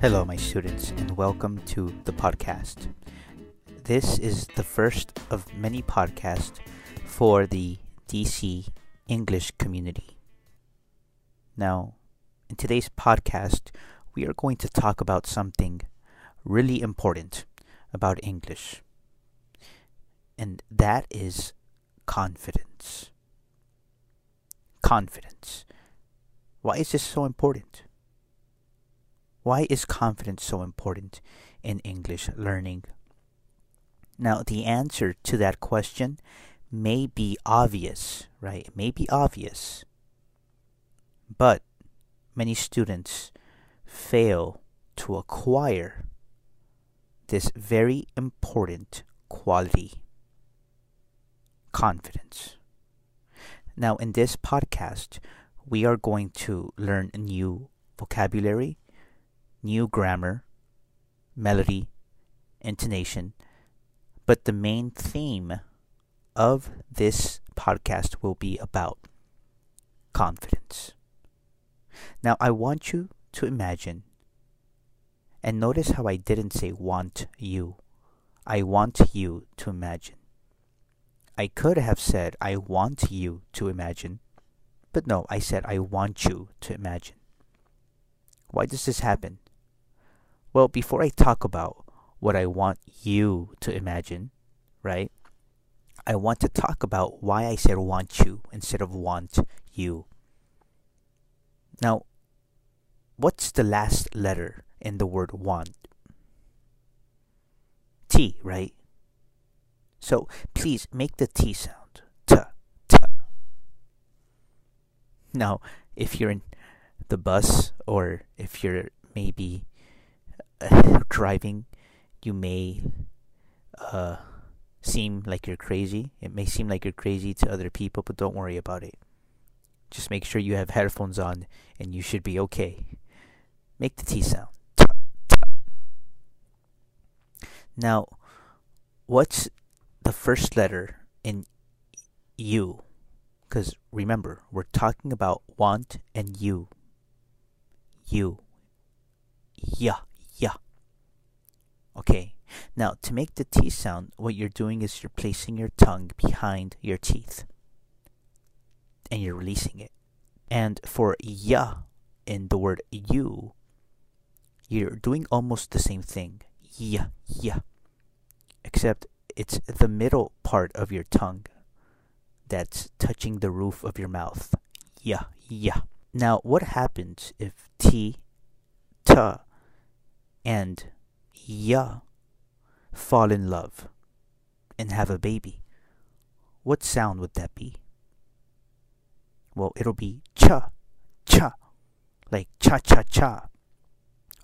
Hello, my students, and welcome to the podcast. This is the first of many podcasts for the DC English community. Now, in today's podcast, we are going to talk about something really important about English, and that is confidence. Confidence. Why is this so important? Why is confidence so important in English learning? Now, the answer to that question may be obvious, right? It may be obvious. But many students fail to acquire this very important quality confidence. Now, in this podcast, we are going to learn new vocabulary new grammar, melody, intonation, but the main theme of this podcast will be about confidence. Now, I want you to imagine, and notice how I didn't say want you. I want you to imagine. I could have said I want you to imagine, but no, I said I want you to imagine. Why does this happen? Well, before I talk about what I want you to imagine, right? I want to talk about why I said want you instead of want you. Now, what's the last letter in the word want? T, right? So please make the T sound. T, T. Now, if you're in the bus or if you're maybe driving, you may uh, seem like you're crazy. It may seem like you're crazy to other people, but don't worry about it. Just make sure you have headphones on and you should be okay. Make the T sound. Now, what's the first letter in you? Because remember, we're talking about want and you. You. Yeah. Okay, now to make the T sound, what you're doing is you're placing your tongue behind your teeth and you're releasing it. And for ya in the word you, you're doing almost the same thing. Yeah, yeah. Except it's the middle part of your tongue that's touching the roof of your mouth. Yeah, yeah. Now, what happens if T, ta, and ya fall in love and have a baby, what sound would that be? Well, it'll be cha, cha, like cha cha cha.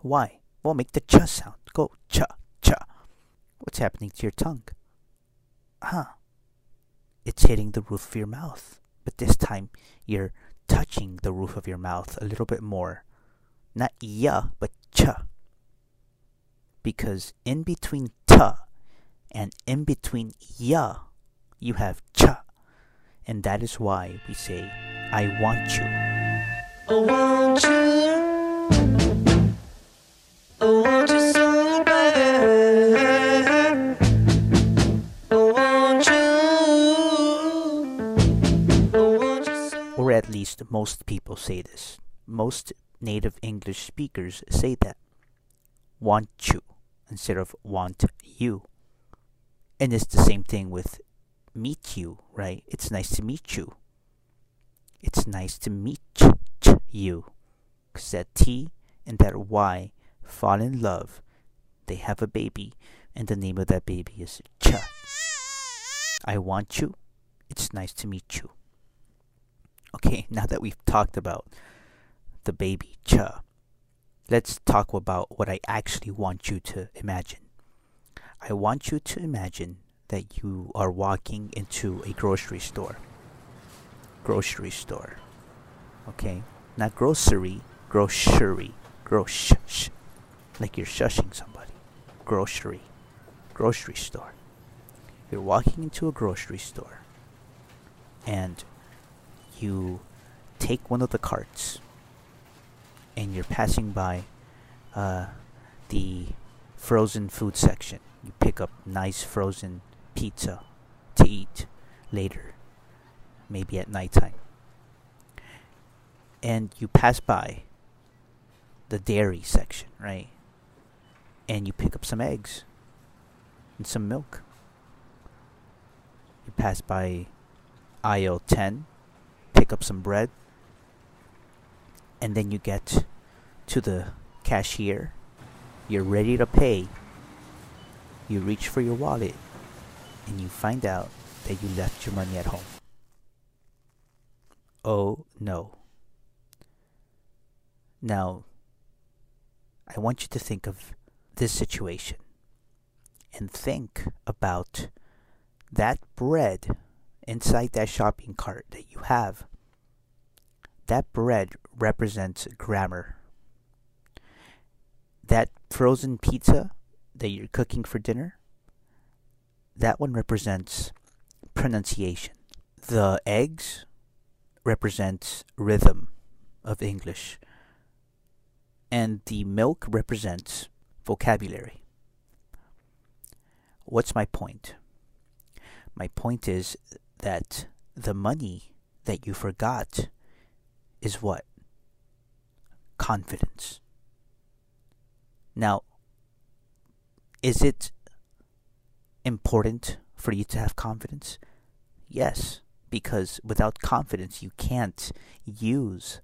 Why? Well, make the cha sound. Go cha, cha. What's happening to your tongue? Huh. It's hitting the roof of your mouth. But this time, you're touching the roof of your mouth a little bit more. Not ya, but cha because in between ta and in between ya, you have cha. And that is why we say, I want you. I want you. I want you so bad. I want you. I want you so or at least most people say this. Most native English speakers say that. Want you instead of want you. And it's the same thing with meet you, right? It's nice to meet you. It's nice to meet you. Because that T and that Y fall in love. They have a baby, and the name of that baby is Cha. I want you. It's nice to meet you. Okay, now that we've talked about the baby Cha, let's talk about what I actually want you to imagine. I want you to imagine that you are walking into a grocery store. Grocery store. Okay? Not grocery, grocery. Grosh. Like you're shushing somebody. Grocery. Grocery store. You're walking into a grocery store and you take one of the carts and you're passing by uh, the frozen food section. You pick up nice frozen pizza to eat later, maybe at nighttime. And you pass by the dairy section, right? And you pick up some eggs and some milk. You pass by aisle 10, pick up some bread, and then you get to the cashier. You're ready to pay. You reach for your wallet and you find out that you left your money at home. Oh no. Now, I want you to think of this situation and think about that bread inside that shopping cart that you have. That bread represents grammar. That frozen pizza that you're cooking for dinner, that one represents pronunciation. The eggs represents rhythm of English. And the milk represents vocabulary. What's my point? My point is that the money that you forgot is what? Confidence. Now, is it important for you to have confidence? Yes, because without confidence, you can't use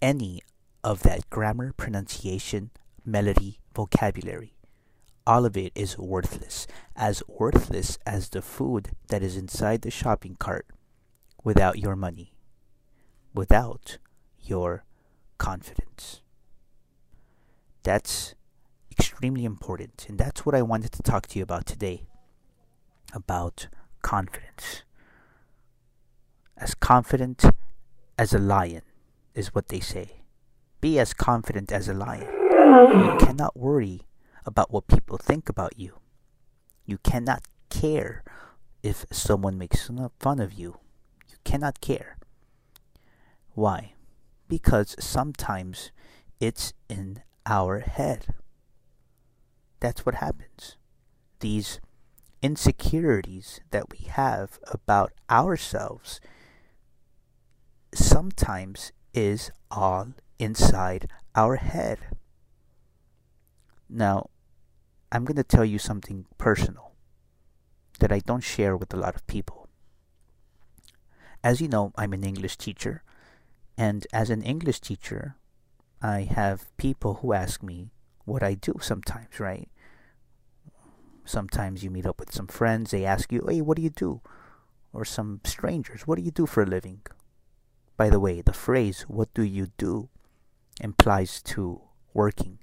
any of that grammar, pronunciation, melody, vocabulary. All of it is worthless, as worthless as the food that is inside the shopping cart without your money, without your confidence. That's extremely important, and that's what I wanted to talk to you about today about confidence. As confident as a lion is what they say. Be as confident as a lion. You cannot worry about what people think about you. You cannot care if someone makes fun of you. You cannot care. Why? Because sometimes it's in our head. That's what happens. These insecurities that we have about ourselves sometimes is all inside our head. Now, I'm going to tell you something personal that I don't share with a lot of people. As you know, I'm an English teacher, and as an English teacher, I have people who ask me what I do sometimes, right? Sometimes you meet up with some friends, they ask you, hey, what do you do? Or some strangers, what do you do for a living? By the way, the phrase, what do you do, implies to working.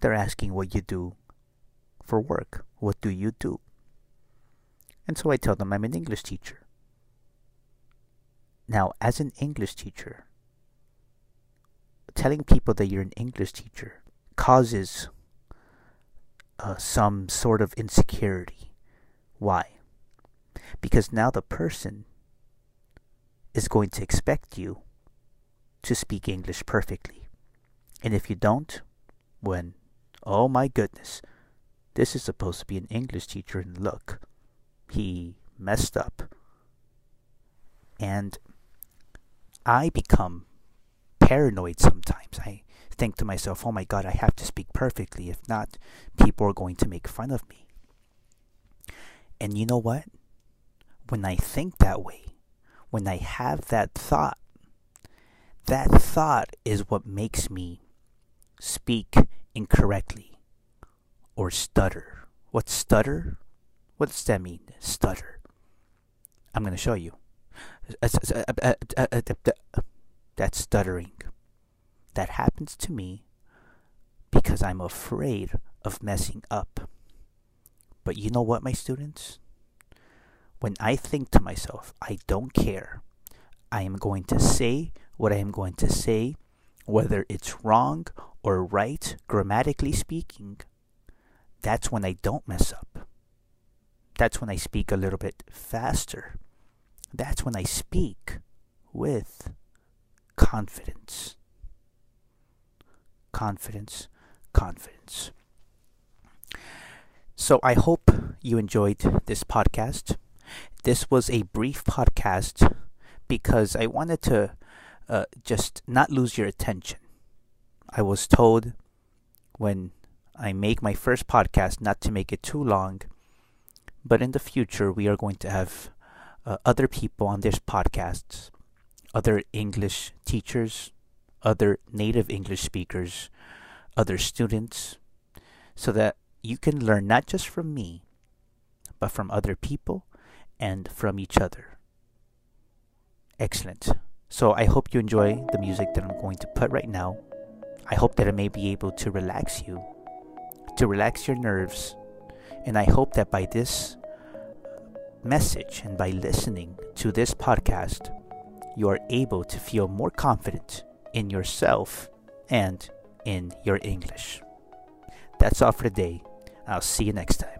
They're asking what you do for work. What do you do? And so I tell them I'm an English teacher. Now, as an English teacher, telling people that you're an English teacher causes uh, some sort of insecurity. Why? Because now the person is going to expect you to speak English perfectly. And if you don't, when, oh my goodness, this is supposed to be an English teacher, and look, he messed up. And I become paranoid sometimes. I think to myself, oh my god, I have to speak perfectly. If not, people are going to make fun of me. And you know what? When I think that way, when I have that thought, that thought is what makes me speak incorrectly or stutter. What stutter? What does that mean? Stutter. I'm going to show you. That's stuttering. That happens to me because I'm afraid of messing up. But you know what, my students? When I think to myself, I don't care. I am going to say what I am going to say, whether it's wrong or right, grammatically speaking. That's when I don't mess up. That's when I speak a little bit faster. That's when I speak with confidence. Confidence, confidence. So I hope you enjoyed this podcast. This was a brief podcast because I wanted to uh, just not lose your attention. I was told when I make my first podcast not to make it too long, but in the future we are going to have uh, other people on this podcast, other English teachers, other native English speakers, other students, so that you can learn not just from me, but from other people and from each other. Excellent. So I hope you enjoy the music that I'm going to put right now. I hope that it may be able to relax you, to relax your nerves, and I hope that by this message and by listening to this podcast, you are able to feel more confident in yourself and in your English. That's all for today. I'll see you next time.